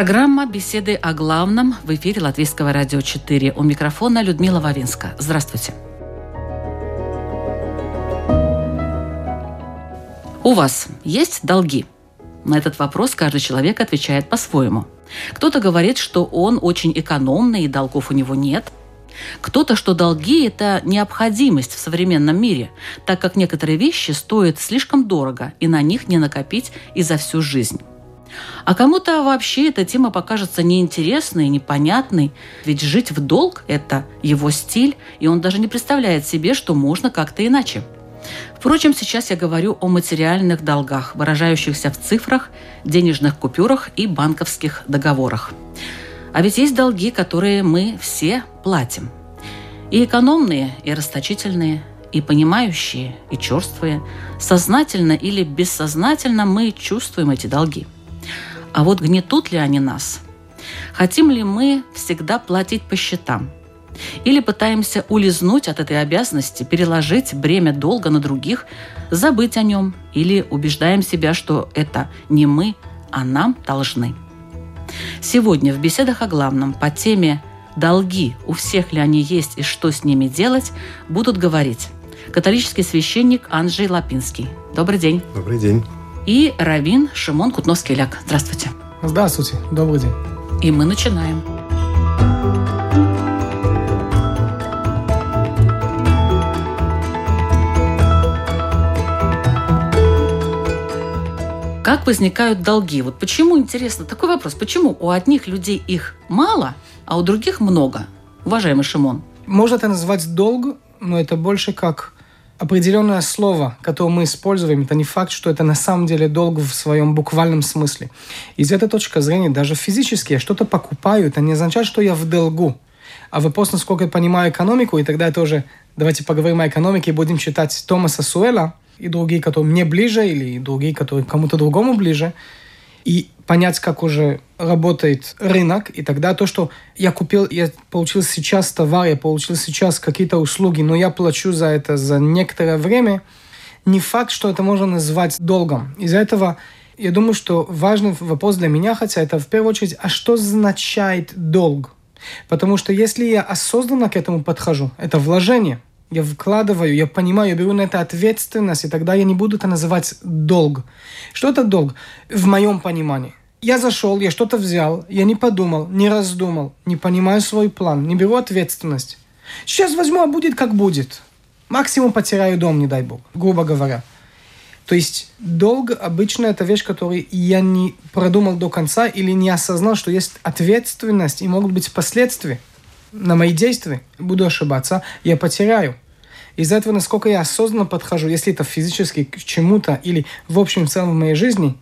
Программа «Беседы о главном» в эфире Латвийского радио 4. У микрофона Людмила Вавинска. Здравствуйте. У вас есть долги? На этот вопрос каждый человек отвечает по-своему. Кто-то говорит, что он очень экономный и долгов у него нет. Кто-то, что долги – это необходимость в современном мире, так как некоторые вещи стоят слишком дорого, и на них не накопить и за всю жизнь. А кому-то вообще эта тема покажется неинтересной, непонятной, ведь жить в долг – это его стиль, и он даже не представляет себе, что можно как-то иначе. Впрочем, сейчас я говорю о материальных долгах, выражающихся в цифрах, денежных купюрах и банковских договорах. А ведь есть долги, которые мы все платим. И экономные, и расточительные, и понимающие, и черствые. Сознательно или бессознательно мы чувствуем эти долги. А вот гнетут ли они нас? Хотим ли мы всегда платить по счетам? Или пытаемся улизнуть от этой обязанности, переложить бремя долга на других, забыть о нем? Или убеждаем себя, что это не мы, а нам должны? Сегодня в беседах о главном по теме «Долги, у всех ли они есть и что с ними делать?» будут говорить католический священник Анджей Лапинский. Добрый день. Добрый день. И раввин Шимон Кутновский-Ляк. Здравствуйте. Здравствуйте, добрый день. И мы начинаем. Как возникают долги? Вот почему, интересно, такой вопрос. Почему у одних людей их мало, а у других много? Уважаемый Шимон. Можно это назвать долг, но это больше как определенное слово, которое мы используем. Это не факт, что это на самом деле долг в своем буквальном смысле. Из этой точки зрения, даже физически я что-то покупаю, это не означает, что я в долгу. А вопрос, насколько я понимаю экономику, и тогда тоже давайте поговорим о экономике и будем читать Томаса Суэла и другие, которые мне ближе, или другие, которые кому-то другому ближе, и понять, как уже работает рынок, и тогда то, что я купил, я получил сейчас товар, я получил сейчас какие-то услуги, но я плачу за это за некоторое время, не факт, что это можно назвать долгом. Из-за этого я думаю, что важный вопрос для меня, хотя это в первую очередь, а что означает долг? Потому что если я осознанно к этому подхожу, это вложение, я вкладываю, я понимаю, я беру на это ответственность, и тогда я не буду это называть долг. Что это долг? В моем понимании. Я зашел, я что-то взял, я не подумал, не раздумал, не понимаю свой план, не беру ответственность. Сейчас возьму, а будет как будет. Максимум потеряю дом, не дай бог, грубо говоря. То есть долг обычно это вещь, которую я не продумал до конца или не осознал, что есть ответственность и могут быть последствия на мои действия. Буду ошибаться, я потеряю. Из-за этого, насколько я осознанно подхожу, если это физически к чему-то или в общем в целом в моей жизни,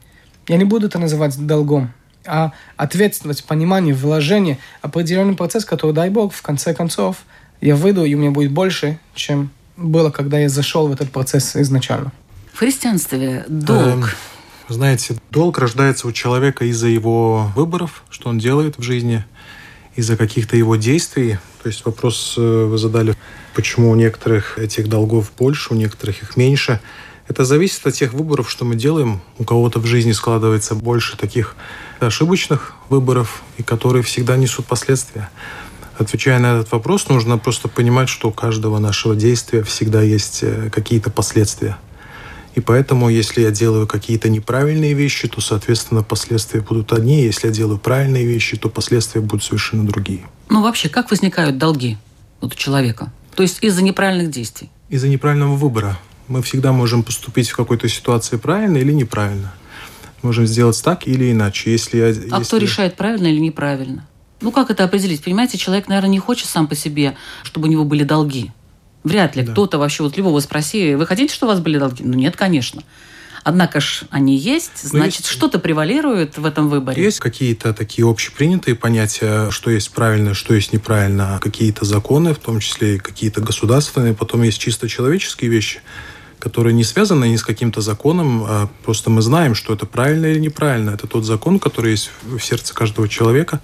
я не буду это называть долгом, а ответственность, понимание, вложение, определенный процесс, который, дай бог, в конце концов, я выйду, и у меня будет больше, чем было, когда я зашел в этот процесс изначально. В христианстве долг. Эм, знаете, долг рождается у человека из-за его выборов, что он делает в жизни, из-за каких-то его действий. То есть вопрос э, вы задали, почему у некоторых этих долгов больше, у некоторых их меньше. Это зависит от тех выборов, что мы делаем. У кого-то в жизни складывается больше таких ошибочных выборов, и которые всегда несут последствия. Отвечая на этот вопрос, нужно просто понимать, что у каждого нашего действия всегда есть э, какие-то последствия. И поэтому, если я делаю какие-то неправильные вещи, то, соответственно, последствия будут одни. Если я делаю правильные вещи, то последствия будут совершенно другие. Ну, вообще, как возникают долги вот у человека? То есть из-за неправильных действий? Из-за неправильного выбора. Мы всегда можем поступить в какой-то ситуации правильно или неправильно. Можем сделать так или иначе. Если я, А если... кто решает, правильно или неправильно? Ну, как это определить? Понимаете, человек, наверное, не хочет сам по себе, чтобы у него были долги. Вряд ли Да. кто-то вообще, вот любого спроси, вы хотите, чтобы у вас были долги? Ну, нет, конечно. Однако ж они есть, Ну, значит, есть- что-то превалирует в этом выборе. Есть какие-то такие общепринятые понятия, что есть правильно, что есть неправильно, какие-то законы, в том числе и какие-то государственные, потом есть чисто человеческие вещи, которые не связаны ни с каким-то законом, а просто мы знаем, что это правильно или неправильно. Это тот закон, который есть в сердце каждого человека,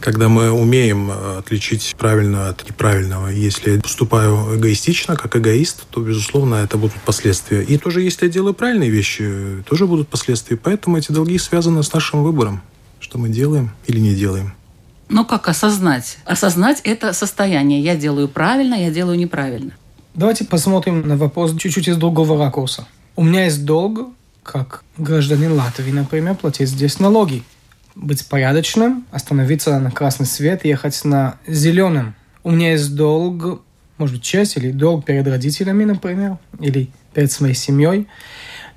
когда мы умеем э, отличить правильно от неправильного. Если я поступаю эгоистично, как эгоист, то, безусловно, это будут последствия. И тоже, если я делаю правильные вещи, тоже будут последствия. Поэтому эти долги связаны с нашим выбором, что мы делаем или не делаем. Но как осознать? Осознать это состояние. Я делаю правильно, я делаю неправильно. Давайте посмотрим на вопрос чуть-чуть из другого ракурса. У меня есть долг, как гражданин Латвии, например, платить здесь налоги. Быть порядочным, остановиться на красный свет, ехать на зеленом. У меня есть долг, может быть, честь или долг перед родителями, например, или перед своей семьей.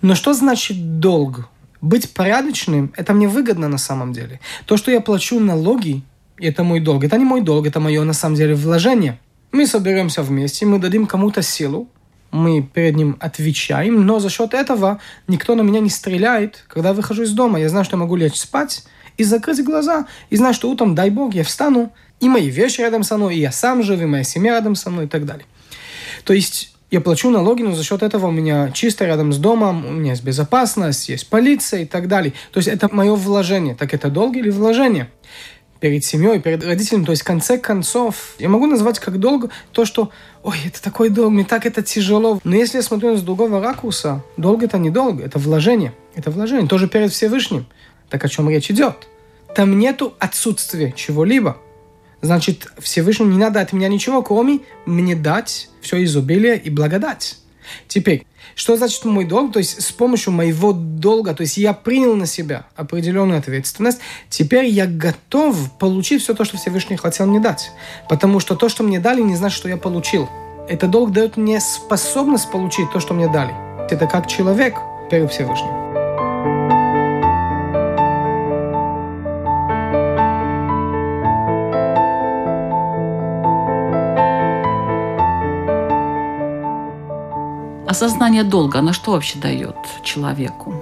Но что значит долг? Быть порядочным – это мне выгодно на самом деле. То, что я плачу налоги, это мой долг. Это не мой долг, это мое на самом деле вложение. Мы соберемся вместе, мы дадим кому-то силу, мы перед ним отвечаем, но за счет этого никто на меня не стреляет, когда выхожу из дома. Я знаю, что я могу лечь спать и закрыть глаза, и знаю, что утром, дай бог, я встану, и мои вещи рядом со мной, и я сам жив, и моя семья рядом со мной, и так далее. То есть я плачу налоги, но за счет этого у меня чисто рядом с домом, у меня есть безопасность, есть полиция и так далее. То есть это мое вложение. Так это долг или вложение? перед семьей, перед родителями. То есть, в конце концов, я могу назвать как долг то, что, ой, это такой долг, мне так это тяжело. Но если я смотрю с другого ракурса, долг это не долг, это вложение. Это вложение, тоже перед Всевышним. Так о чем речь идет? Там нету отсутствия чего-либо. Значит, Всевышнему не надо от меня ничего, кроме мне дать все изобилие и благодать. Теперь, что значит мой долг? То есть с помощью моего долга, то есть я принял на себя определенную ответственность, теперь я готов получить все то, что Всевышний хотел мне дать. Потому что то, что мне дали, не значит, что я получил. Это долг дает мне способность получить то, что мне дали. Это как человек перед Всевышним. Осознание долга, оно что вообще дает человеку?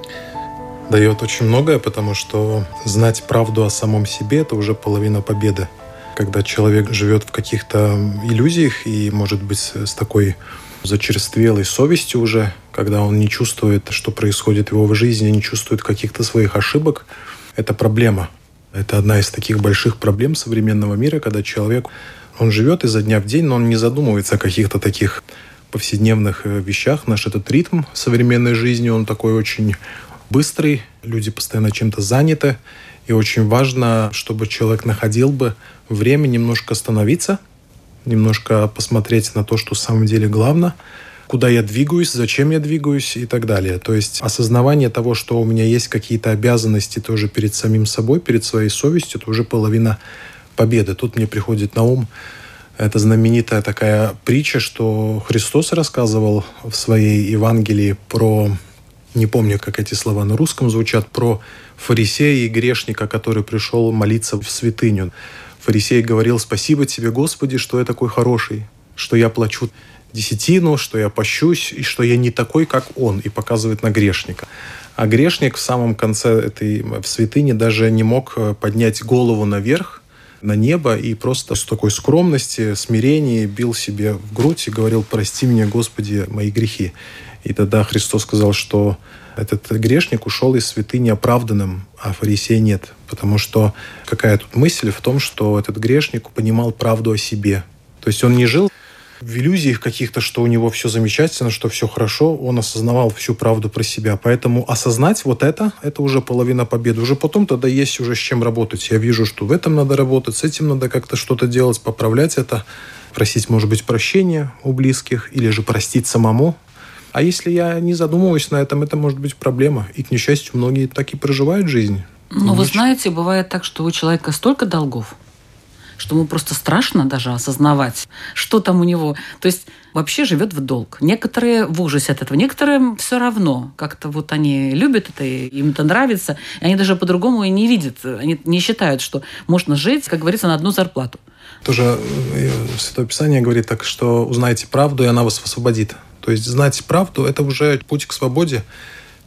Дает очень многое, потому что знать правду о самом себе – это уже половина победы. Когда человек живет в каких-то иллюзиях и, может быть, с такой зачерствелой совестью уже, когда он не чувствует, что происходит в его жизни, не чувствует каких-то своих ошибок, это проблема. Это одна из таких больших проблем современного мира, когда человек, он живет изо дня в день, но он не задумывается о каких-то таких повседневных э, вещах. Наш этот ритм современной жизни, он такой очень быстрый, люди постоянно чем-то заняты, и очень важно, чтобы человек находил бы время немножко остановиться, немножко посмотреть на то, что в самом деле главное, куда я двигаюсь, зачем я двигаюсь и так далее. То есть осознавание того, что у меня есть какие-то обязанности тоже перед самим собой, перед своей совестью, это уже половина победы. Тут мне приходит на ум это знаменитая такая притча, что Христос рассказывал в своей Евангелии про, не помню, как эти слова на русском звучат, про фарисея и грешника, который пришел молиться в святыню. Фарисей говорил, спасибо тебе, Господи, что я такой хороший, что я плачу десятину, что я пощусь, и что я не такой, как он, и показывает на грешника. А грешник в самом конце этой в святыне даже не мог поднять голову наверх, на небо и просто с такой скромности, смирения бил себе в грудь и говорил, прости меня, Господи, мои грехи. И тогда Христос сказал, что этот грешник ушел из святыни оправданным, а фарисей нет. Потому что какая тут мысль в том, что этот грешник понимал правду о себе. То есть он не жил в иллюзиях каких-то, что у него все замечательно, что все хорошо, он осознавал всю правду про себя. Поэтому осознать вот это, это уже половина победы. Уже потом тогда есть уже с чем работать. Я вижу, что в этом надо работать, с этим надо как-то что-то делать, поправлять это, просить, может быть, прощения у близких или же простить самому. А если я не задумываюсь на этом, это может быть проблема. И, к несчастью, многие так и проживают жизнь. Ну, вы знаете, бывает так, что у человека столько долгов, что ему просто страшно даже осознавать, что там у него. То есть вообще живет в долг. Некоторые в ужасе от этого, некоторым все равно. Как-то вот они любят это, им это нравится, и они даже по-другому и не видят. Они не считают, что можно жить, как говорится, на одну зарплату. Тоже Святое Писание говорит так, что узнаете правду, и она вас освободит. То есть знать правду – это уже путь к свободе.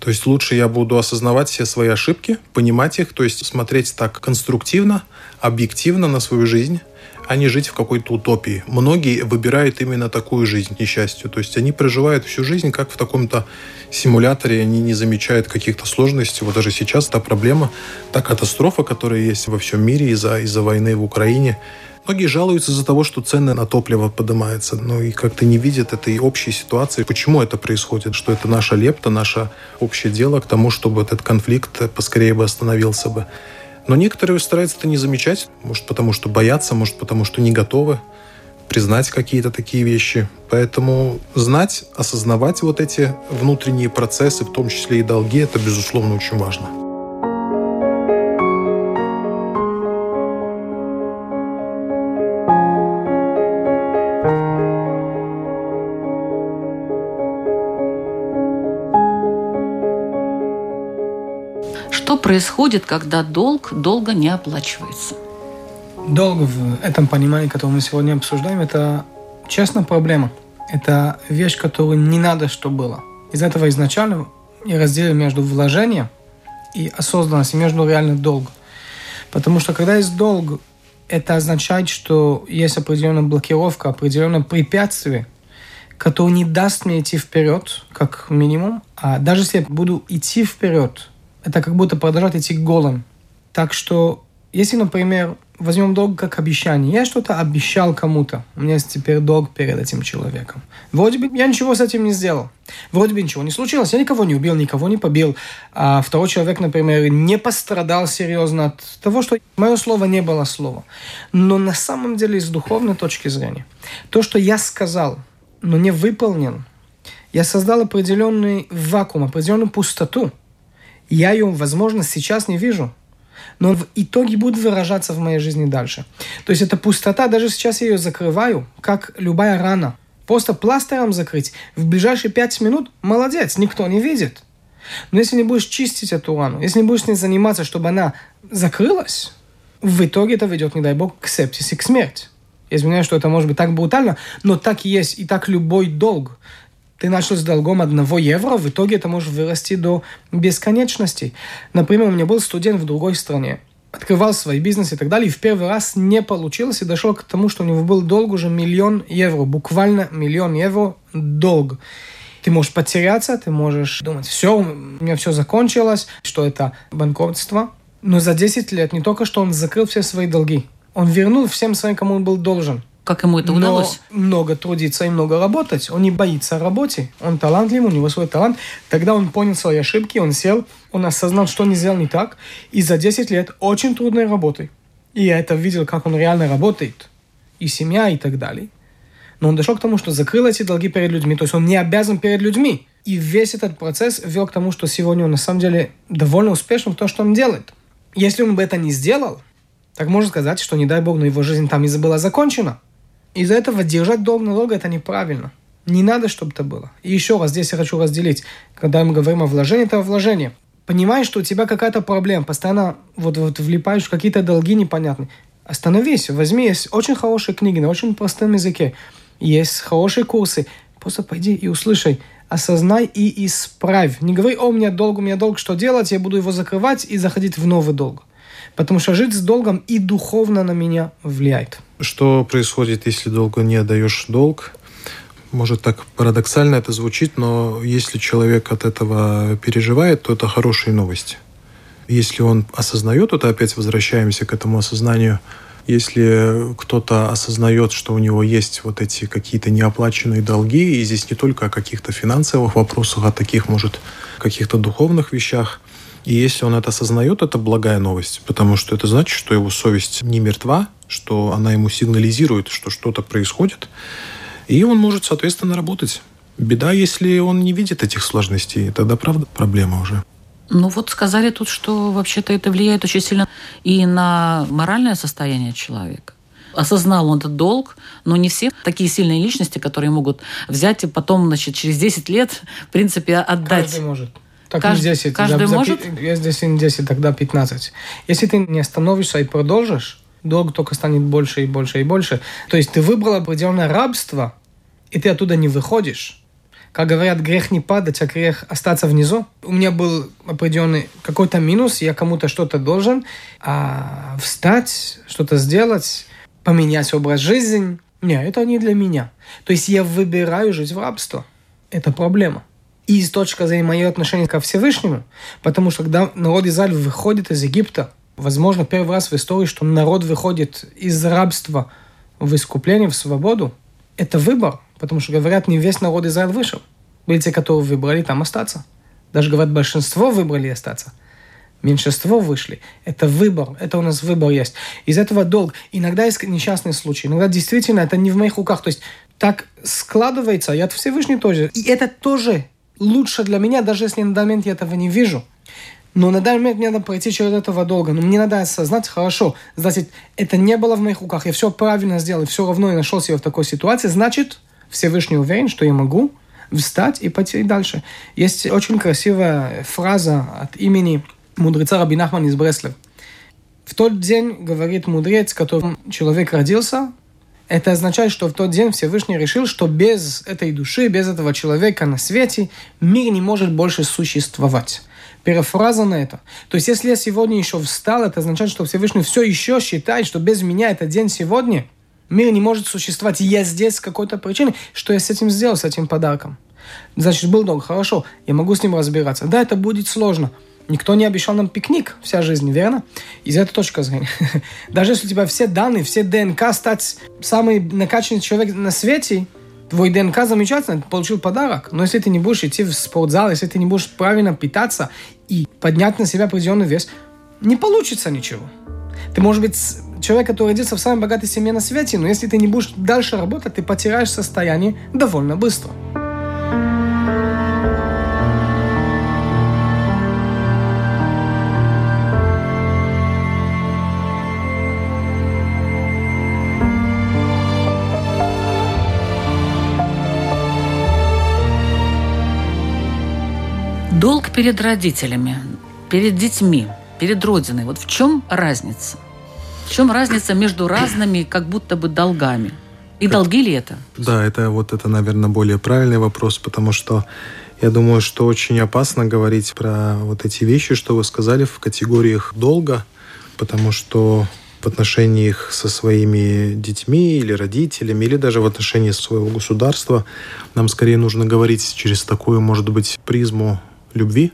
То есть лучше я буду осознавать все свои ошибки, понимать их, то есть смотреть так конструктивно, объективно на свою жизнь, а не жить в какой-то утопии. Многие выбирают именно такую жизнь, несчастью. То есть они проживают всю жизнь как в таком-то симуляторе, они не замечают каких-то сложностей. Вот даже сейчас та проблема, та катастрофа, которая есть во всем мире из-за из войны в Украине, Многие жалуются из-за того, что цены на топливо поднимаются, но и как-то не видят этой общей ситуации, почему это происходит, что это наша лепта, наше общее дело к тому, чтобы этот конфликт поскорее бы остановился бы. Но некоторые стараются это не замечать, может потому что боятся, может потому что не готовы признать какие-то такие вещи. Поэтому знать, осознавать вот эти внутренние процессы, в том числе и долги, это, безусловно, очень важно. Происходит, когда долг долго не оплачивается? Долг в этом понимании, которое мы сегодня обсуждаем, это честно проблема. Это вещь, которую не надо, чтобы было. Из этого изначально я разделил между вложением и осознанностью, между реально долгом. Потому что когда есть долг, это означает, что есть определенная блокировка, определенное препятствие, которое не даст мне идти вперед, как минимум. А даже если я буду идти вперед, это как будто продолжать идти голым. Так что, если, например, возьмем долг как обещание. Я что-то обещал кому-то. У меня есть теперь долг перед этим человеком. Вроде бы я ничего с этим не сделал. Вроде бы ничего не случилось. Я никого не убил, никого не побил. А второй человек, например, не пострадал серьезно от того, что мое слово не было слово. Но на самом деле, с духовной точки зрения, то, что я сказал, но не выполнен, я создал определенный вакуум, определенную пустоту – я ее, возможно, сейчас не вижу, но в итоге будет выражаться в моей жизни дальше. То есть эта пустота, даже сейчас я ее закрываю, как любая рана. Просто пластырем закрыть. В ближайшие пять минут молодец, никто не видит. Но если не будешь чистить эту рану, если не будешь с ней заниматься, чтобы она закрылась, в итоге это ведет, не дай бог, к септисе, к смерти. Я извиняюсь, что это может быть так брутально, но так и есть, и так любой долг ты начал с долгом одного евро, в итоге это может вырасти до бесконечности. Например, у меня был студент в другой стране, открывал свой бизнес и так далее, и в первый раз не получилось, и дошел к тому, что у него был долг уже миллион евро, буквально миллион евро долг. Ты можешь потеряться, ты можешь думать, все, у меня все закончилось, что это банкротство. Но за 10 лет не только что он закрыл все свои долги, он вернул всем своим, кому он был должен – как ему это удалось? Но много трудиться и много работать. Он не боится работы. Он талантливый, у него свой талант. Тогда он понял свои ошибки, он сел, он осознал, что не сделал не так. И за 10 лет очень трудной работы. И я это видел, как он реально работает. И семья, и так далее. Но он дошел к тому, что закрыл эти долги перед людьми. То есть он не обязан перед людьми. И весь этот процесс вел к тому, что сегодня он на самом деле довольно успешен в том, что он делает. Если он бы это не сделал, так можно сказать, что, не дай бог, но его жизнь там и была закончена. Из-за этого держать долг налога – это неправильно. Не надо, чтобы это было. И еще раз здесь я хочу разделить. Когда мы говорим о вложении, это вложение. Понимаешь, что у тебя какая-то проблема, постоянно вот, вот влипаешь в какие-то долги непонятные. Остановись, возьми, есть очень хорошие книги на очень простом языке. Есть хорошие курсы. Просто пойди и услышай. Осознай и исправь. Не говори, о, у меня долг, у меня долг, что делать, я буду его закрывать и заходить в новый долг. Потому что жить с долгом и духовно на меня влияет. Что происходит, если долго не отдаешь долг? Может, так парадоксально это звучит, но если человек от этого переживает, то это хорошие новости. Если он осознает, это опять возвращаемся к этому осознанию, если кто-то осознает, что у него есть вот эти какие-то неоплаченные долги, и здесь не только о каких-то финансовых вопросах, а таких, может, каких-то духовных вещах – и если он это осознает, это благая новость, потому что это значит, что его совесть не мертва, что она ему сигнализирует, что что-то происходит, и он может, соответственно, работать. Беда, если он не видит этих сложностей, тогда, правда, проблема уже. Ну вот сказали тут, что вообще-то это влияет очень сильно и на моральное состояние человека. Осознал он этот долг, но не все такие сильные личности, которые могут взять и потом, значит, через 10 лет, в принципе, отдать. Каждый может. Так Кажд... не 10. Каждый за, может? За, если не 10, тогда 15. Если ты не остановишься и продолжишь, долг только станет больше и больше и больше. То есть ты выбрал определенное рабство, и ты оттуда не выходишь. как говорят, грех не падать, а грех остаться внизу. У меня был определенный какой-то минус, я кому-то что-то должен, а встать, что-то сделать, поменять образ жизни, не, это не для меня. То есть я выбираю жить в рабство. Это проблема. И с точки зрения моего отношения ко Всевышнему, потому что когда народ Израиля выходит из Египта, возможно, первый раз в истории, что народ выходит из рабства в искупление, в свободу, это выбор, потому что, говорят, не весь народ Израиля вышел. Были те, которые выбрали там остаться. Даже, говорят, большинство выбрали остаться. Меньшинство вышли. Это выбор. Это у нас выбор есть. Из этого долг. Иногда есть несчастные случаи. Иногда действительно это не в моих руках. То есть так складывается. Я от Всевышний тоже. И это тоже лучше для меня, даже если на данный момент я этого не вижу. Но на данный момент мне надо пройти через этого долго. Но мне надо осознать, хорошо, значит, это не было в моих руках, я все правильно сделал, и все равно я нашел себя в такой ситуации, значит, Всевышний уверен, что я могу встать и пойти дальше. Есть очень красивая фраза от имени мудреца Раби Нахман из Бреслев. В тот день, говорит мудрец, которым человек родился, это означает, что в тот день Всевышний решил, что без этой души, без этого человека на свете мир не может больше существовать. Перефраза на это. То есть, если я сегодня еще встал, это означает, что Всевышний все еще считает, что без меня этот день сегодня мир не может существовать. И я здесь с какой-то причиной. Что я с этим сделал, с этим подарком? Значит, был долг, хорошо, я могу с ним разбираться. Да, это будет сложно. Никто не обещал нам пикник вся жизнь, верно? Из этой точки зрения. Даже если у тебя все данные, все ДНК стать самый накачанный человек на свете, твой ДНК замечательно, ты получил подарок. Но если ты не будешь идти в спортзал, если ты не будешь правильно питаться и поднять на себя определенный вес, не получится ничего. Ты, может быть, человек, который родился в самой богатой семье на свете, но если ты не будешь дальше работать, ты потеряешь состояние довольно быстро. Долг перед родителями, перед детьми, перед Родиной. Вот в чем разница? В чем разница между разными как будто бы долгами? И как... долги ли это? Да, это вот это, наверное, более правильный вопрос, потому что я думаю, что очень опасно говорить про вот эти вещи, что вы сказали в категориях долга, потому что в отношении их со своими детьми или родителями, или даже в отношении своего государства, нам скорее нужно говорить через такую, может быть, призму любви.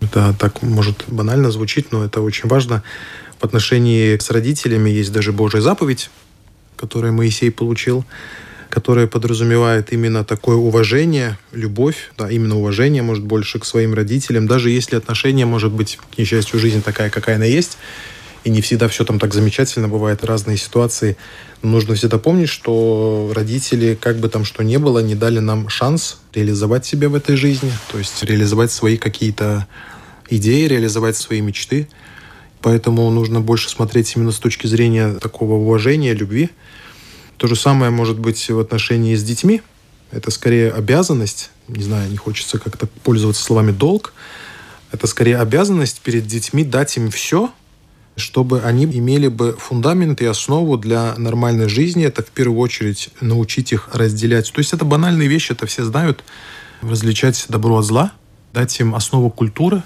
Это так может банально звучить, но это очень важно. В отношении с родителями есть даже Божья заповедь, которую Моисей получил, которая подразумевает именно такое уважение, любовь, да, именно уважение, может, больше к своим родителям, даже если отношения, может быть, к несчастью, жизнь такая, какая она есть, и не всегда все там так замечательно, бывают разные ситуации. Но нужно всегда помнить, что родители, как бы там что ни было, не дали нам шанс реализовать себя в этой жизни, то есть реализовать свои какие-то идеи, реализовать свои мечты. Поэтому нужно больше смотреть именно с точки зрения такого уважения, любви. То же самое может быть в отношении с детьми. Это скорее обязанность, не знаю, не хочется как-то пользоваться словами долг. Это скорее обязанность перед детьми дать им все, чтобы они имели бы фундамент и основу для нормальной жизни. Это в первую очередь научить их разделять. То есть это банальные вещи, это все знают. Различать добро от зла, дать им основу культуры.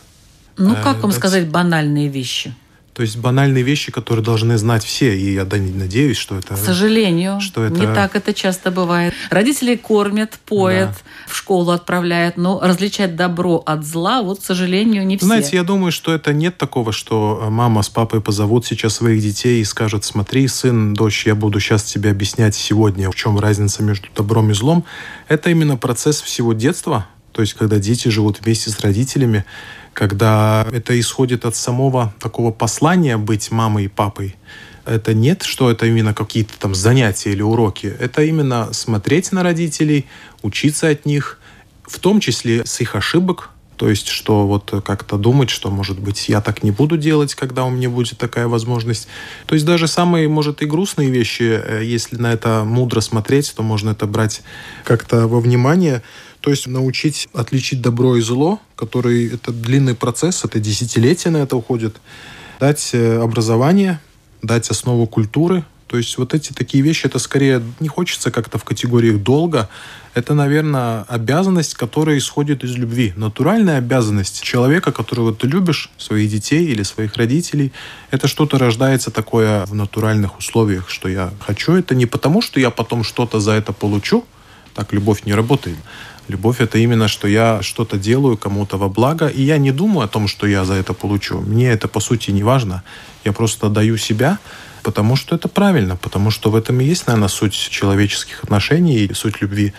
Ну, как э, вам дать... сказать банальные вещи? То есть банальные вещи, которые должны знать все, и я надеюсь, что это... К сожалению, что это... не так это часто бывает. Родители кормят, поят, да. в школу отправляют, но различать добро от зла, вот, к сожалению, не все. Знаете, я думаю, что это нет такого, что мама с папой позовут сейчас своих детей и скажут, смотри, сын, дочь, я буду сейчас тебе объяснять сегодня, в чем разница между добром и злом. Это именно процесс всего детства, то есть когда дети живут вместе с родителями, когда это исходит от самого такого послания быть мамой и папой. Это нет, что это именно какие-то там занятия или уроки. Это именно смотреть на родителей, учиться от них, в том числе с их ошибок, то есть, что вот как-то думать, что, может быть, я так не буду делать, когда у меня будет такая возможность. То есть, даже самые, может, и грустные вещи, э, если на это мудро смотреть, то можно это брать как-то во внимание. То есть научить отличить добро и зло, который это длинный процесс, это десятилетия на это уходит. Дать э, образование, дать основу культуры, То есть вот эти такие вещи, это скорее не хочется как-то в категориях долга. Это, наверное, обязанность, которая исходит из любви. Натуральная обязанность человека, которого ты любишь, своих детей или своих родителей, это что-то рождается такое в натуральных условиях, что я хочу. Это не потому, что я потом что-то за это получу. Так любовь не работает. Любовь это именно, что я что-то делаю кому-то во благо, и я не думаю о том, что я за это получу. Мне это по сути не важно. Я просто даю себя, потому что это правильно, потому что в этом и есть, наверное, суть человеческих отношений и суть любви.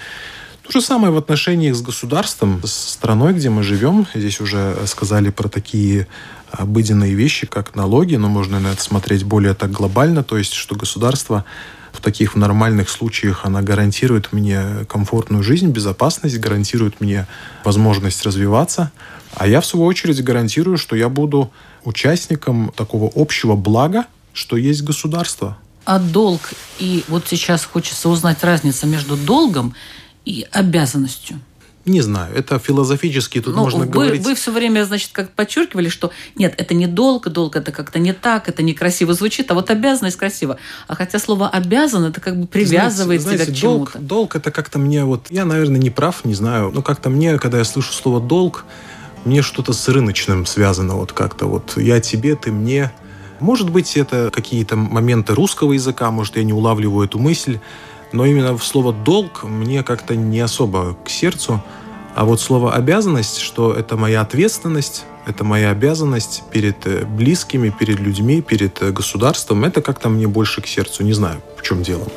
То же самое в отношениях с государством, с страной, где мы живем. Здесь уже сказали про такие обыденные вещи, как налоги, но можно на это смотреть более так глобально, то есть что государство в таких нормальных случаях она гарантирует мне комфортную жизнь, безопасность, гарантирует мне возможность развиваться, а я в свою очередь гарантирую, что я буду участником такого общего блага, что есть государство. А долг и вот сейчас хочется узнать разницу между долгом и обязанностью. Не знаю, это философически тут ну, можно вы, говорить. Вы все время, значит, как подчеркивали, что нет, это не долг, долг это как-то не так, это некрасиво звучит, а вот обязанность красиво. А хотя слово обязан это как бы привязывает знаете, тебя к долг, чему-то. Долг это как-то мне вот, я, наверное, не прав, не знаю, но как-то мне, когда я слышу слово долг, мне что-то с рыночным связано, вот как-то вот я тебе, ты мне. Может быть, это какие-то моменты русского языка, может, я не улавливаю эту мысль, но именно слово «долг» мне как-то не особо к сердцу. А вот слово «обязанность», что это моя ответственность, это моя обязанность перед э, близкими, перед людьми, перед э, государством, это как-то мне больше к сердцу. Не знаю, в чем дело.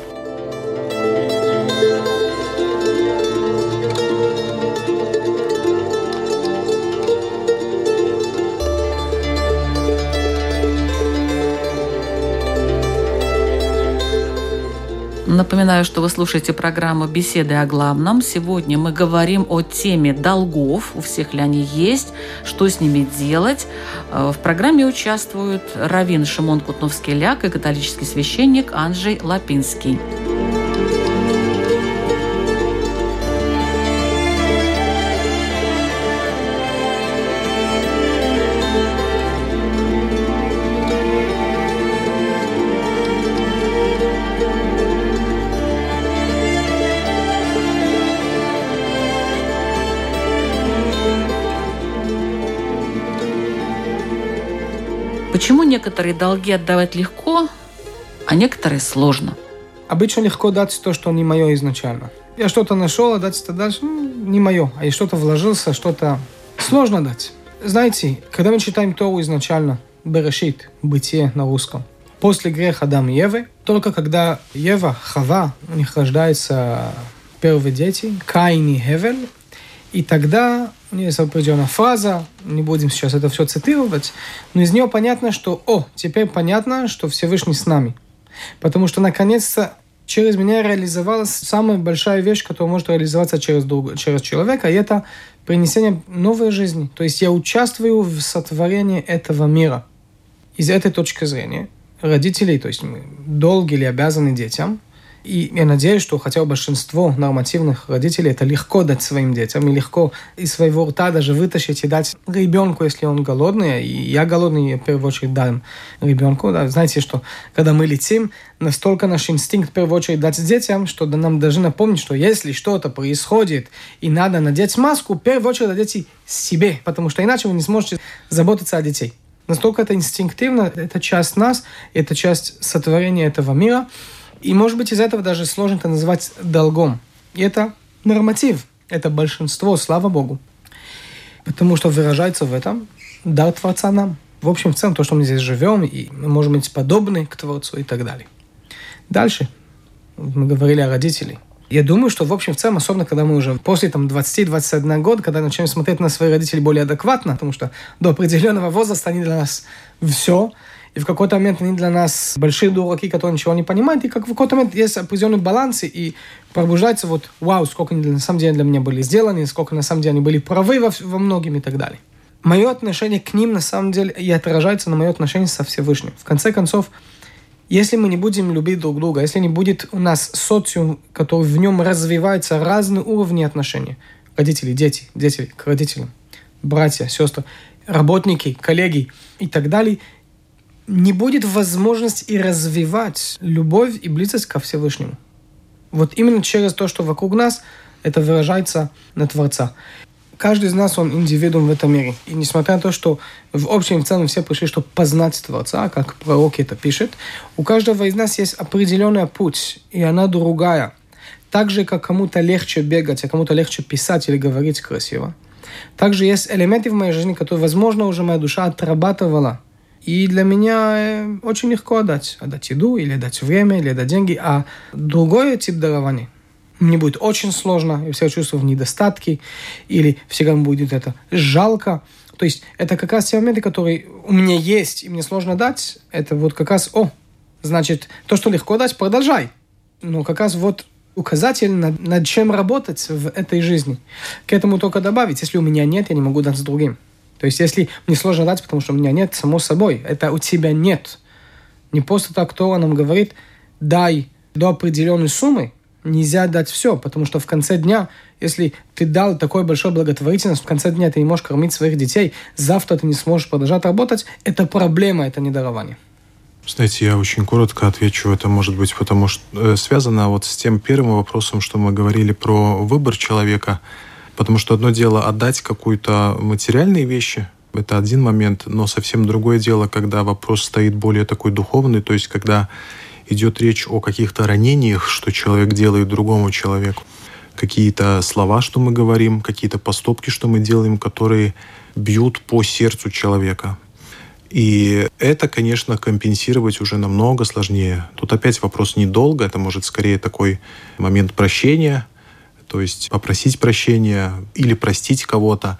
Напоминаю, что вы слушаете программу «Беседы о главном». Сегодня мы говорим о теме долгов. У всех ли они есть? Что с ними делать? Э, в программе участвуют Равин Шимон Кутновский-Ляк и католический священник Анджей Лапинский. Почему некоторые долги отдавать легко, а некоторые сложно? Обычно легко дать то, что не мое изначально. Я что-то нашел, а дать это дальше ну, не мое. А я что-то вложился, что-то сложно дать. Знаете, когда мы читаем Тору изначально, Берешит, бытие на русском, после греха Адам и Евы, только когда Ева, Хава, у них рождаются первые дети, Каин и Хевель, и тогда у нее есть определенная фраза, не будем сейчас это все цитировать, но из нее понятно, что, о, теперь понятно, что Всевышний с нами. Потому что, наконец-то, через меня реализовалась самая большая вещь, которая может реализоваться через, друг, через человека, и это принесение новой жизни. То есть я участвую в сотворении этого мира. Из этой точки зрения родителей, то есть мы долги или обязаны детям – и я надеюсь, что хотя бы большинство нормативных родителей это легко дать своим детям, и легко из своего рта даже вытащить и дать ребенку, если он голодный. И я голодный, я в первую очередь дам ребенку. Да. Знаете, что когда мы летим, настолько наш инстинкт в первую очередь дать детям, что нам должны напомнить, что если что-то происходит и надо надеть маску, в первую очередь надеть себе, потому что иначе вы не сможете заботиться о детей. Настолько это инстинктивно, это часть нас, это часть сотворения этого мира. И, может быть, из этого даже сложно это называть долгом. И это норматив. Это большинство, слава Богу. Потому что выражается в этом дар Творца нам. В общем, в целом, то, что мы здесь живем, и мы можем быть подобны к Творцу и так далее. Дальше. Мы говорили о родителях. Я думаю, что в общем в целом, особенно когда мы уже после там, 20-21 года, когда начинаем смотреть на своих родителей более адекватно, потому что до определенного возраста они для нас все, и в какой-то момент они для нас большие дураки, которые ничего не понимают, и как в какой-то момент есть определенный баланс, и пробуждается вот, вау, сколько они на самом деле для меня были сделаны, сколько на самом деле они были правы во, во многим и так далее. Мое отношение к ним на самом деле и отражается на мое отношение со Всевышним. В конце концов, если мы не будем любить друг друга, если не будет у нас социум, который в нем развивается разные уровни отношений, родители, дети, дети к родителям, братья, сестры, работники, коллеги и так далее – не будет возможность и развивать любовь и близость ко Всевышнему. Вот именно через то, что вокруг нас, это выражается на Творца. Каждый из нас, он индивидуум в этом мире. И несмотря на то, что в общем и целом все пришли, чтобы познать Творца, как пророк это пишет, у каждого из нас есть определенный путь, и она другая. Так же, как кому-то легче бегать, а кому-то легче писать или говорить красиво. Также есть элементы в моей жизни, которые, возможно, уже моя душа отрабатывала. И для меня э, очень легко отдать. Отдать еду, или отдать время, или отдать деньги. А другой тип дарования мне будет очень сложно, я всегда чувствую недостатки, или всегда будет это жалко. То есть это как раз те моменты, которые у меня есть, и мне сложно дать, это вот как раз, о, значит, то, что легко дать, продолжай. Но как раз вот указатель, над, над чем работать в этой жизни. К этому только добавить, если у меня нет, я не могу дать с другим. То есть, если мне сложно дать, потому что у меня нет, само собой, это у тебя нет. Не просто так кто нам говорит, дай до определенной суммы, нельзя дать все, потому что в конце дня, если ты дал такой большой благотворительность, в конце дня ты не можешь кормить своих детей, завтра ты не сможешь продолжать работать, это проблема, это не дарование. Знаете, я очень коротко отвечу. Это может быть потому что э, связано вот с тем первым вопросом, что мы говорили про выбор человека. Потому что одно дело отдать какую-то материальные вещи, это один момент, но совсем другое дело, когда вопрос стоит более такой духовный, то есть когда идет речь о каких-то ранениях, что человек делает другому человеку, какие-то слова, что мы говорим, какие-то поступки, что мы делаем, которые бьют по сердцу человека. И это, конечно, компенсировать уже намного сложнее. Тут опять вопрос недолго, это может скорее такой момент прощения, то есть попросить прощения или простить кого-то.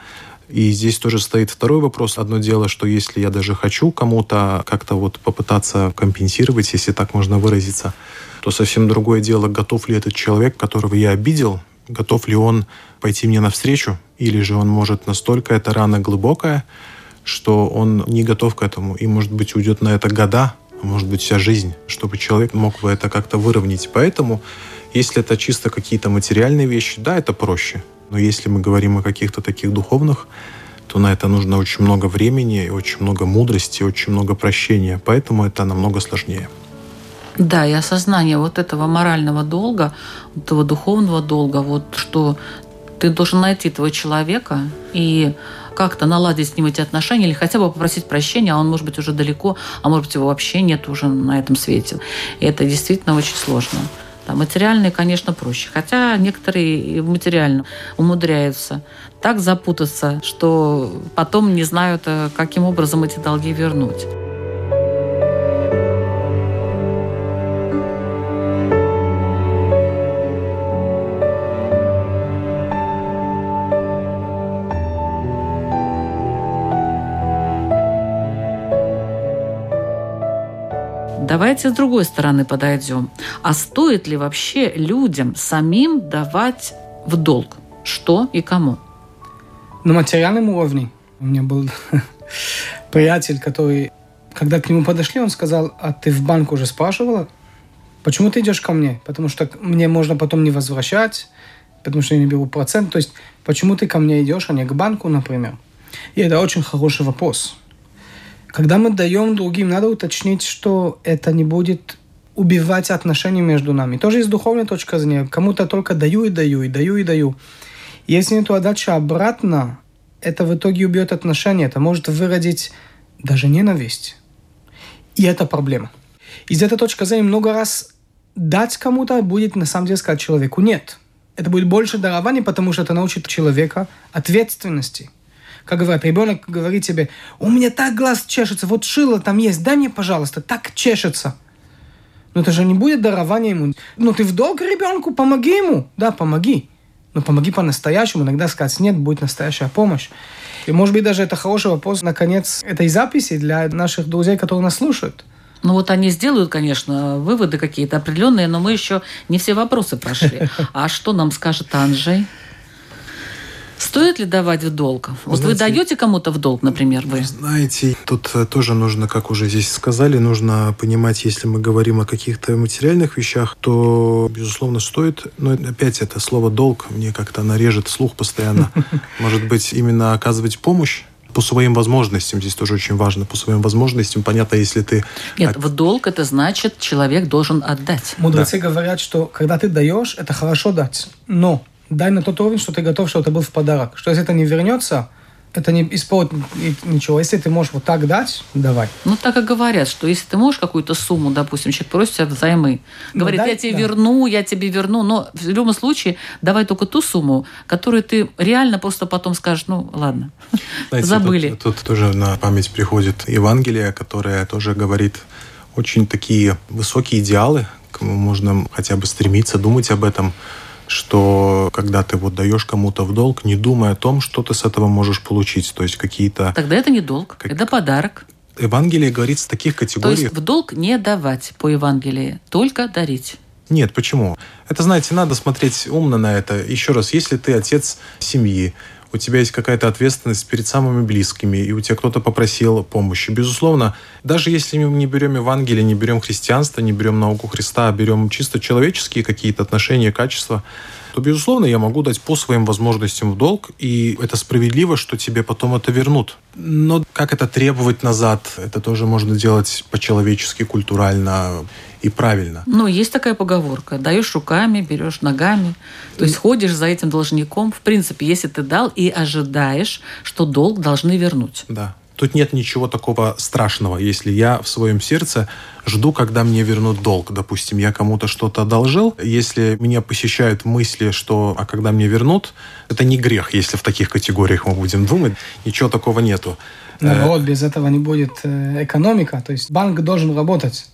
И здесь тоже стоит второй вопрос. Одно дело, что если я даже хочу кому-то как-то вот попытаться компенсировать, если так можно выразиться, то совсем другое дело, готов ли этот человек, которого я обидел, готов ли он пойти мне навстречу, или же он может настолько эта рана глубокая, что он не готов к этому и, может быть, уйдет на это года, а может быть, вся жизнь, чтобы человек мог бы это как-то выровнять. Поэтому, если это чисто какие-то материальные вещи, да, это проще. Но если мы говорим о каких-то таких духовных, то на это нужно очень много времени, очень много мудрости, очень много прощения. Поэтому это намного сложнее. Да, и осознание вот этого морального долга, этого духовного долга, вот что ты должен найти этого человека и как-то наладить с ним эти отношения или хотя бы попросить прощения, а он может быть уже далеко, а может быть его вообще нет уже на этом свете. И это действительно очень сложно. Да, материальные, конечно, проще. Хотя некоторые материально умудряются так запутаться, что потом не знают, э, каким образом эти долги вернуть. Давайте с другой стороны подойдем. А стоит ли вообще людям самим давать в долг? Что и кому? На материальном уровне. У меня был приятель, который, когда к нему подошли, он сказал, а ты в банк уже спрашивала? Почему ты идешь ко мне? Потому что мне можно потом не возвращать, потому что я не беру процент. То есть, почему ты ко мне идешь, а не к банку, например? И это очень хороший вопрос. Когда мы даем другим, надо уточнить, что это не будет убивать отношения между нами. Тоже из духовной точки зрения. Кому-то только даю и даю, и даю и даю. Если нету отдачи обратно, это в итоге убьет отношения. Это может выродить даже ненависть. И это проблема. Из этой точки зрения много раз дать кому-то будет на самом деле сказать человеку нет. Это будет больше дарования, потому что это научит человека ответственности – как говорят, ребенок говорит тебе, у меня так глаз чешется, вот шило там есть, дай мне, пожалуйста, так чешется. Но это же не будет дарование ему. Ну, ты в долг ребенку, помоги ему. Да, помоги. Но помоги по-настоящему. Иногда сказать нет, будет настоящая помощь. И, может быть, даже это хороший вопрос, наконец, этой записи для наших друзей, которые нас слушают. Ну вот они сделают, конечно, выводы какие-то определенные, но мы еще не все вопросы прошли. А что нам скажет Анжей? Стоит ли давать в долг? Вот знаете, вы даете кому-то в долг, например, вы? Знаете, тут э, тоже нужно, как уже здесь сказали, нужно понимать, если мы говорим о каких-то материальных вещах, то, безусловно, стоит. Но опять это слово «долг» мне как-то нарежет слух постоянно. Может быть, именно оказывать помощь по своим возможностям. Здесь тоже очень важно. По своим возможностям. Понятно, если ты... Нет, в долг это значит, человек должен отдать. Мудрецы говорят, что когда ты даешь, это хорошо дать. Но дай на тот уровень, что ты готов, чтобы это был в подарок. Что если это не вернется, это не испортит ничего. Если ты можешь вот так дать, давай. Ну, так и говорят, что если ты можешь какую-то сумму, допустим, человек просит тебя взаймы, Ну, говорит, дай- я тебе да. верну, я тебе верну, но в любом случае давай только ту сумму, которую ты реально просто потом скажешь, ну, ладно, Знаете, забыли. Тут, тут тоже на память приходит Евангелие, которое тоже говорит очень такие высокие идеалы, к кому можно хотя бы стремиться, думать об этом, что когда ты вот даешь кому-то в долг, не думай о том, что ты с этого можешь получить. То есть какие-то... Тогда это не долг, Как- это подарок. Евангелие говорит в таких То категориях. есть в долг не давать по Евангелии, только дарить. Нет, почему? Это, знаете, надо смотреть умно на это. Еще раз, если ты отец семьи, у тебя есть какая-то ответственность перед самыми близкими, и у тебя кто-то попросил помощи. Безусловно, даже если мы не берем Евангелие, не берем христианство, не берем науку Христа, а берем чисто человеческие какие-то отношения, качества, то, безусловно, я могу дать по своим возможностям в долг, и это справедливо, что тебе потом это вернут. Но как это требовать назад, это тоже можно делать по-человечески, культурально и правильно. Ну, есть такая поговорка. Даешь руками, берешь ногами. То есть ходишь за этим должником. В принципе, если ты дал и ожидаешь, что долг должны вернуть. Да. Тут нет ничего такого страшного, если я в своем сердце жду, когда мне вернут долг. Допустим, я кому-то что-то одолжил. Если меня посещают мысли, что «а когда мне вернут?», это не грех, если в таких категориях мы будем думать. Ничего такого нету. Наоборот, без этого не будет э, экономика. То есть банк должен работать.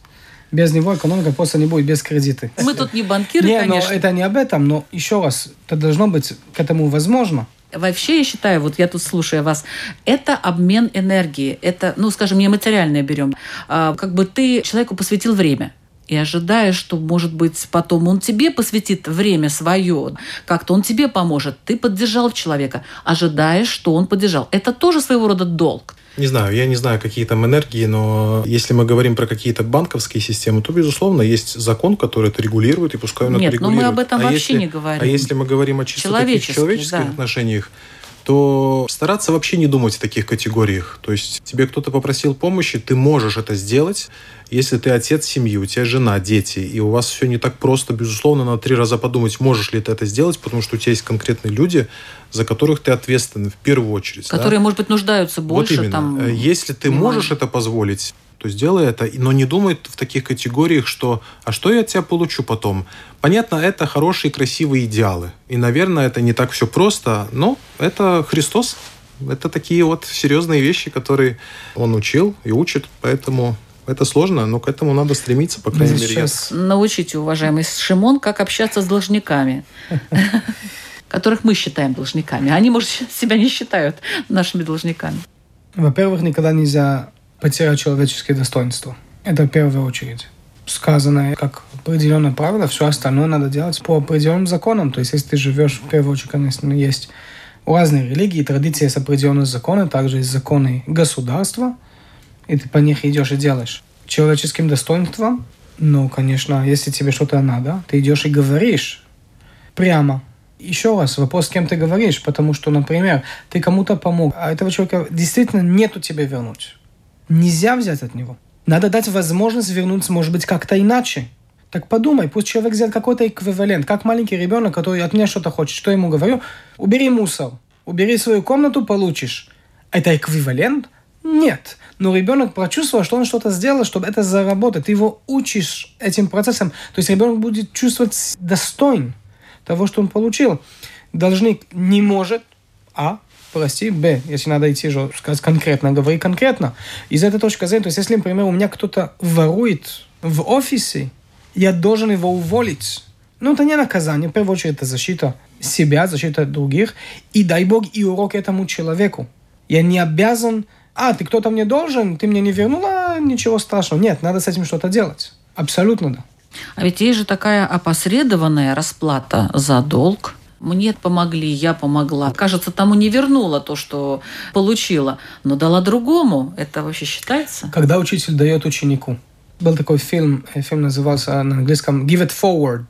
Без него экономика просто не будет, без кредита. Мы тут не банкиры, не, конечно. но это не об этом, но еще раз, это должно быть к этому возможно. Вообще, я считаю, вот я тут слушаю вас, это обмен энергии. Это, ну, скажем, не материальное берем. А, как бы ты человеку посвятил время и ожидаешь, что, может быть, потом он тебе посвятит время свое, как-то он тебе поможет. Ты поддержал человека, ожидаешь, что он поддержал. Это тоже своего рода долг. Не знаю, я не знаю, какие там энергии, но если мы говорим про какие-то банковские системы, то, безусловно, есть закон, который это регулирует, и пускай он Нет, это но мы регулирует. об этом А вообще если- не говорим. А если мы говорим о чисто таких Человеческих, человеческих да. отношениях, то стараться вообще не думать в таких категориях. То есть тебе кто-то попросил помощи, ты можешь это сделать. Если ты отец семьи, у тебя жена, дети, и у вас все не так просто, безусловно, надо три раза подумать, можешь ли ты это сделать, потому что у тебя есть конкретные люди, за которых ты ответственен в первую очередь. да? Которые, может быть, нуждаются больше. вот именно. Там, Если ты можешь это позволить, то сделай это, но не думай в таких категориях, что «а что я от тебя получу потом?» Понятно, это хорошие, красивые идеалы. И, наверное, это не так все просто, но это Христос. Это такие вот серьезные вещи, которые Он учил и учит, поэтому это сложно, но к этому надо стремиться, по крайней мере. я Сейчас Научите, уважаемый Шимон, как общаться с должниками, которых мы считаем должниками. Они, может, себя не считают нашими должниками. Во-первых, никогда нельзя потерять человеческое достоинство. Это в первую очередь. Сказано как определенное правило, все остальное надо делать по определенным законам. То есть, если ты живешь, в первую очередь, конечно, есть у разных религий, традиции есть определенные законы, также есть законы государства, и ты по них идешь и делаешь. Человеческим достоинством, ну, конечно, если тебе что-то надо, ты идешь и говоришь прямо. Еще раз, вопрос, с кем ты говоришь, потому что, например, ты кому-то помог, а этого человека действительно нету тебе вернуть. Нельзя взять от него. Надо дать возможность вернуться, может быть, как-то иначе. Так подумай, пусть человек сделает какой-то эквивалент. Как маленький ребенок, который от меня что-то хочет. Что я ему говорю? Убери мусор. Убери свою комнату, получишь. Это эквивалент? Нет. Но ребенок прочувствовал, что он что-то сделал, чтобы это заработать. Ты его учишь этим процессом. То есть ребенок будет чувствовать достоин того, что он получил. Должник не может, а, прости, б, если надо идти же сказать конкретно, говори конкретно. Из этой точки зрения, то есть если, например, у меня кто-то ворует в офисе, я должен его уволить. Ну, это не наказание, в первую очередь, это защита себя, защита других, и дай бог и урок этому человеку. Я не обязан, а, ты кто-то мне должен, ты мне не вернула, ничего страшного. Нет, надо с этим что-то делать. Абсолютно да. А ведь есть же такая опосредованная расплата за долг. Мне помогли, я помогла. Кажется, тому не вернула то, что получила, но дала другому. Это вообще считается? Когда учитель дает ученику. Был такой фильм, э, фильм назывался на английском «Give it forward».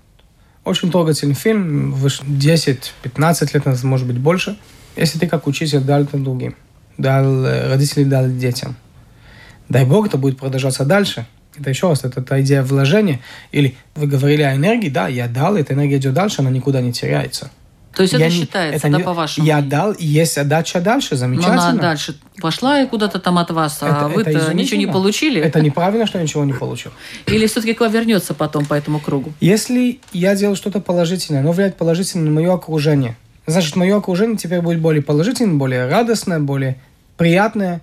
Очень трогательный фильм, вышел 10-15 лет может быть, больше. Если ты как учитель дал это другим. дал э, родители дали детям. Дай Бог, это будет продолжаться дальше. Это еще раз, это, это идея вложения. Или вы говорили о энергии, да, я дал, эта энергия идет дальше, она никуда не теряется. То есть Я это не- считается, это да, не- по-вашему? Я дал, и есть отдача дальше, Но замечательно. она дальше пошла и куда-то там от вас, а Это- вы-то это ничего не получили? Это неправильно, что я ничего не получил. Или все-таки к вам вернется потом по этому кругу? Если я делаю что-то положительное, оно влияет положительно на мое окружение, значит, мое окружение теперь будет более положительное, более радостное, более приятное.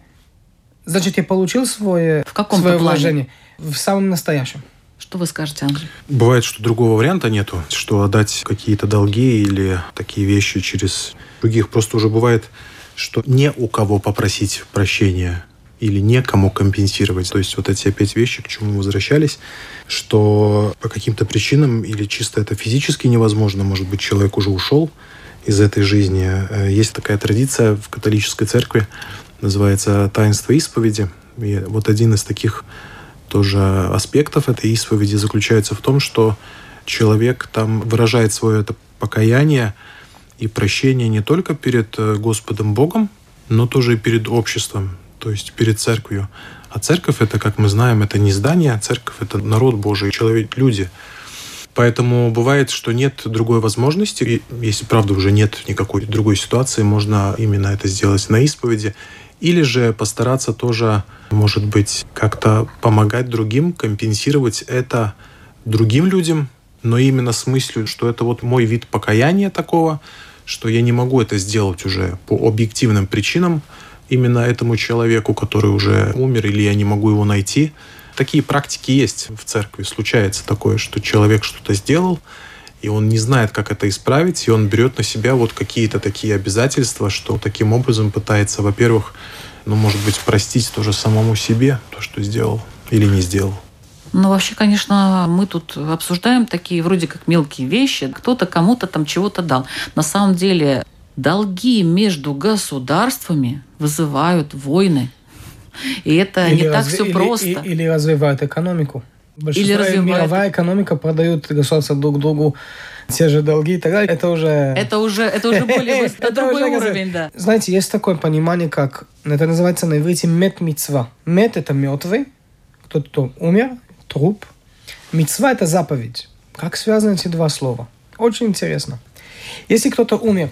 Значит, я получил свое, В каком-то свое плане? вложение в самом настоящем. Что вы скажете, Андрей? Бывает, что другого варианта нету, что отдать какие-то долги или такие вещи через других. Просто уже бывает, что не у кого попросить прощения или некому компенсировать. То есть вот эти опять вещи, к чему мы возвращались, что по каким-то причинам или чисто это физически невозможно, может быть, человек уже ушел из этой жизни. Э, Есть такая традиция в католической церкви, называется таинство исповеди. И вот один из таких тоже аспектов этой исповеди заключается в том, что человек там выражает свое это покаяние и прощение не только перед э, Господом Богом, но тоже и перед обществом, то есть перед церковью. А церковь это, как мы знаем, это не здание, а церковь это народ Божий, человек, люди. Поэтому бывает, что нет другой возможности. И если, правда, уже нет никакой другой ситуации, можно именно это сделать на исповеди. Или же постараться тоже, может быть, как-то помогать другим, компенсировать это другим людям, но именно с мыслью, что это вот мой вид покаяния такого, что я не могу это сделать уже по объективным причинам именно этому человеку, который уже умер, или я не могу его найти. Такие практики есть в церкви. Случается такое, что человек что-то сделал, и он не знает, как это исправить, и он берет на себя вот какие-то такие обязательства, что таким образом пытается, во-первых, ну, может быть, простить тоже самому себе то, что сделал или не сделал. Ну, вообще, конечно, мы тут обсуждаем такие вроде как мелкие вещи. Кто-то кому-то там чего-то дал. На самом деле долги между государствами вызывают войны. И это не так все или- просто. и- или развивают экономику. Большинство развивает- мировая экономика продают государства друг другу те же долги и так далее. Это уже... Это уже, это уже более это другой уже уровень, да. Знаете, есть такое понимание, как это называется на иврите мет мицва. Мет это мертвый, кто-то кто умер, труп. Мицва это заповедь. Как связаны эти два слова? Очень интересно. Если кто-то умер,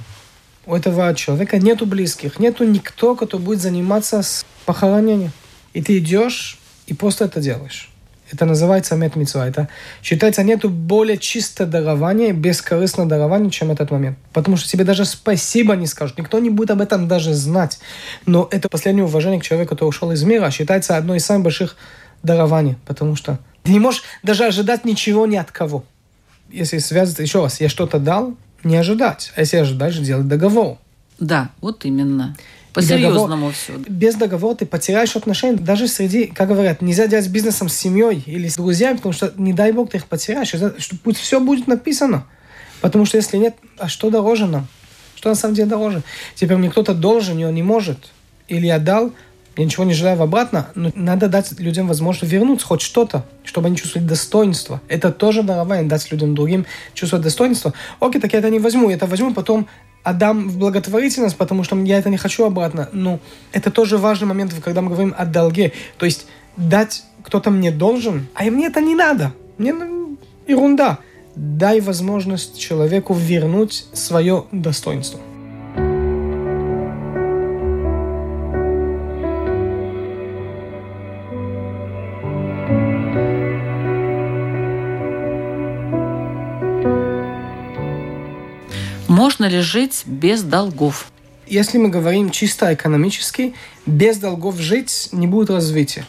у этого человека нету близких, нету никто, кто будет заниматься с похоронением. И ты идешь и просто это делаешь. Это называется мет. Это считается, нету более чистого дарования, бескорыстного дарования, чем этот момент. Потому что тебе даже спасибо не скажут. Никто не будет об этом даже знать. Но это последнее уважение к человеку, который ушел из мира, считается одной из самых больших дарований. Потому что ты не можешь даже ожидать ничего ни от кого. Если связать, еще раз, я что-то дал, не ожидать. А если ожидаешь, делать договор. Да, вот именно. По-серьезному все. Без договора ты потеряешь отношения. Даже среди, как говорят, нельзя делать бизнесом с семьей или с друзьями, потому что, не дай бог, ты их потеряешь. Что пусть все будет написано. Потому что если нет, а что дороже нам? Что на самом деле дороже? Теперь мне кто-то должен, и он не может. Или я дал, я ничего не желаю обратно, но надо дать людям возможность вернуться хоть что-то, чтобы они чувствовали достоинство. Это тоже дарование, дать людям другим чувствовать достоинство. Окей, так я это не возьму, я это возьму, потом отдам в благотворительность, потому что я это не хочу обратно. Но это тоже важный момент, когда мы говорим о долге. То есть дать кто-то мне должен, а мне это не надо. Мне ну, ерунда. Дай возможность человеку вернуть свое достоинство. Можно ли жить без долгов? Если мы говорим чисто экономически, без долгов жить не будет развития.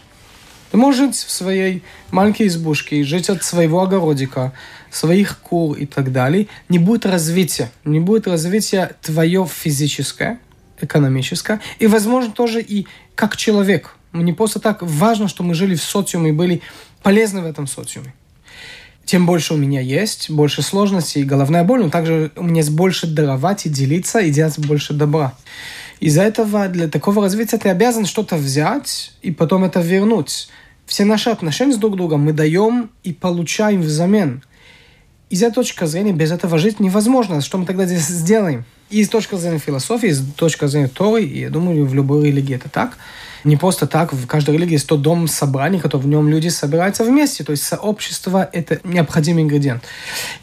Ты можешь жить в своей маленькой избушке, жить от своего огородика, своих кур и так далее. Не будет развития. Не будет развития твое физическое, экономическое. И, возможно, тоже и как человек. Не просто так. Важно, что мы жили в социуме и были полезны в этом социуме. Тем больше у меня есть, больше сложностей и головная боль, но также у меня есть больше даровать и делиться, и делать больше добра. Из-за этого для такого развития ты обязан что-то взять и потом это вернуть. Все наши отношения с друг другом мы даем и получаем взамен. из этой точки зрения без этого жить невозможно. Что мы тогда здесь сделаем? И с точки зрения философии, с точки зрения Торы, и я думаю, в любой религии это так. Не просто так, в каждой религии есть тот дом собраний, который в нем люди собираются вместе. То есть сообщество – это необходимый ингредиент.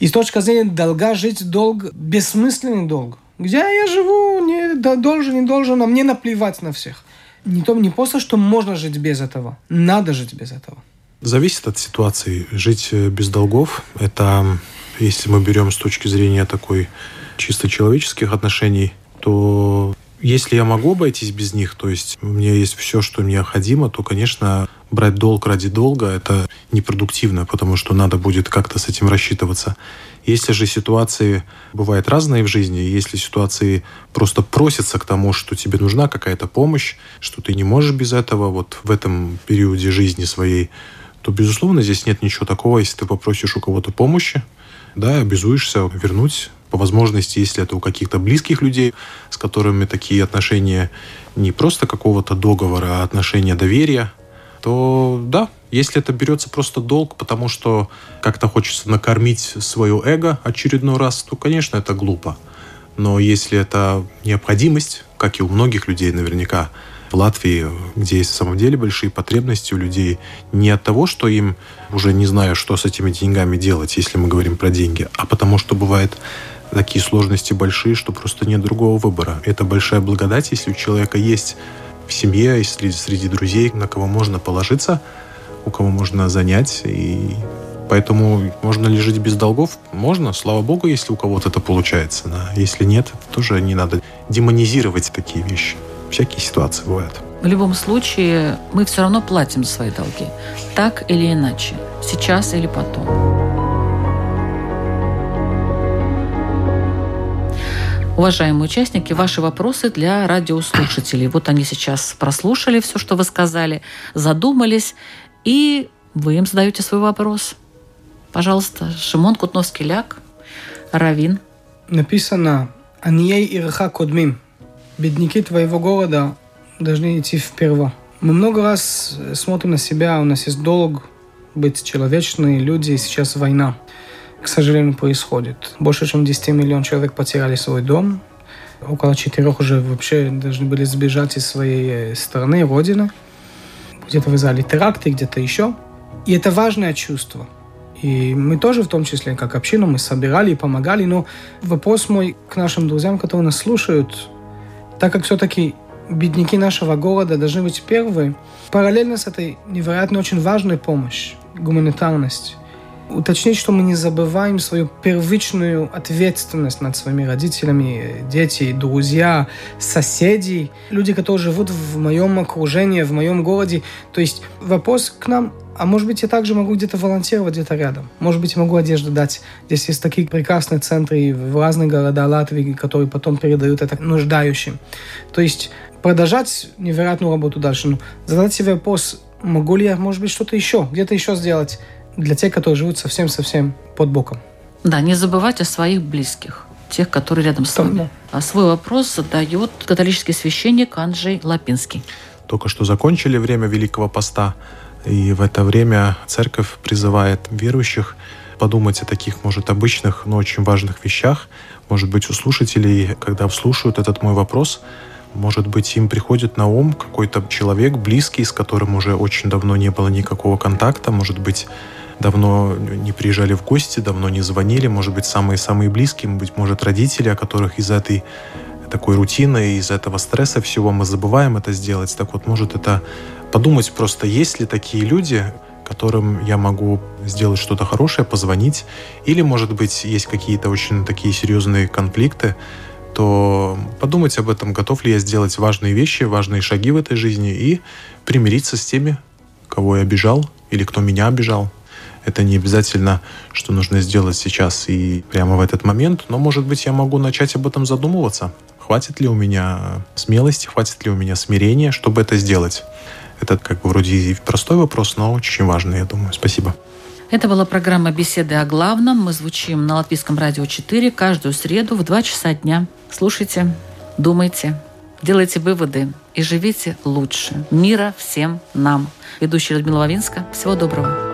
И с точки зрения долга жить долг, бессмысленный долг. Где я живу, не должен, не должен, а мне наплевать на всех. Не, то, не просто, что можно жить без этого. Надо жить без этого. Зависит от ситуации. Жить э, без долгов – это, если мы берем с точки зрения такой чисто человеческих отношений, то если я могу обойтись без них, то есть у меня есть все, что необходимо, то, конечно, брать долг ради долга – это непродуктивно, потому что надо будет как-то с этим рассчитываться. Если же ситуации бывают разные в жизни, если ситуации просто просятся к тому, что тебе нужна какая-то помощь, что ты не можешь без этого вот в этом периоде жизни своей, то, безусловно, здесь нет ничего такого, если ты попросишь у кого-то помощи, да, обязуешься вернуть по возможности, если это у каких-то близких людей, с которыми такие отношения не просто какого-то договора, а отношения доверия, то да, если это берется просто долг, потому что как-то хочется накормить свое эго очередной раз, то, конечно, это глупо. Но если это необходимость, как и у многих людей наверняка, в Латвии, где есть в самом деле большие потребности у людей, не от того, что им уже не знаю, что с этими деньгами делать, если мы говорим про деньги, а потому что бывает такие сложности большие, что просто нет другого выбора. Это большая благодать, если у человека есть в семье, если среди друзей, на кого можно положиться, у кого можно занять. И поэтому можно ли жить без долгов? Можно, слава богу, если у кого-то это получается. Да. Если нет, это тоже не надо демонизировать такие вещи. Всякие ситуации бывают. В любом случае, мы все равно платим за свои долги. Так или иначе. Сейчас или потом. Уважаемые участники, ваши вопросы для радиослушателей. Вот они сейчас прослушали все, что вы сказали, задумались, и вы им задаете свой вопрос. Пожалуйста, Шимон Кутновский-Ляк, Равин. Написано «Аньей ирха кодмим». Бедняки твоего города должны идти вперво. Мы много раз смотрим на себя, у нас есть долг быть человечными люди, сейчас война к сожалению, происходит. Больше чем 10 миллионов человек потеряли свой дом. Около четырех уже вообще должны были сбежать из своей э, страны, родины. Где-то в Израиле теракты, где-то еще. И это важное чувство. И мы тоже, в том числе, как община, мы собирали и помогали. Но вопрос мой к нашим друзьям, которые нас слушают, так как все-таки бедняки нашего города должны быть первые, параллельно с этой невероятно очень важной помощью, гуманитарность, уточнить, что мы не забываем свою первичную ответственность над своими родителями, дети, друзья, соседи, люди, которые живут в моем окружении, в моем городе. То есть вопрос к нам, а может быть, я также могу где-то волонтировать где-то рядом. Может быть, я могу одежду дать. Здесь есть такие прекрасные центры в разных городах Латвии, которые потом передают это нуждающим. То есть продолжать невероятную работу дальше. Ну, задать себе вопрос, могу ли я, может быть, что-то еще, где-то еще сделать для тех, которые живут совсем-совсем под боком. Да, не забывать о своих близких, тех, которые рядом с вами. Да. А свой вопрос задает католический священник Анджей Лапинский. Только что закончили время Великого Поста, и в это время церковь призывает верующих подумать о таких, может, обычных, но очень важных вещах. Может быть, у слушателей, когда вслушают этот мой вопрос, может быть, им приходит на ум какой-то человек близкий, с которым уже очень давно не было никакого контакта. Может быть, давно не приезжали в гости, давно не звонили, может быть, самые-самые близкие, быть может, родители, о которых из этой такой рутины, из этого стресса всего мы забываем это сделать. Так вот, может это подумать просто, есть ли такие люди, которым я могу сделать что-то хорошее, позвонить, или, может быть, есть какие-то очень такие серьезные конфликты, то подумать об этом, готов ли я сделать важные вещи, важные шаги в этой жизни и примириться с теми, кого я обижал или кто меня обижал. Это не обязательно, что нужно сделать сейчас и прямо в этот момент, но, может быть, я могу начать об этом задумываться. Хватит ли у меня смелости, хватит ли у меня смирения, чтобы это сделать? Это как бы вроде и простой вопрос, но очень важный, я думаю. Спасибо. Это была программа «Беседы о главном». Мы звучим на Латвийском радио 4 каждую среду в 2 часа дня. Слушайте, думайте, делайте выводы и живите лучше. Мира всем нам. Ведущая Людмила Вавинска. Всего доброго.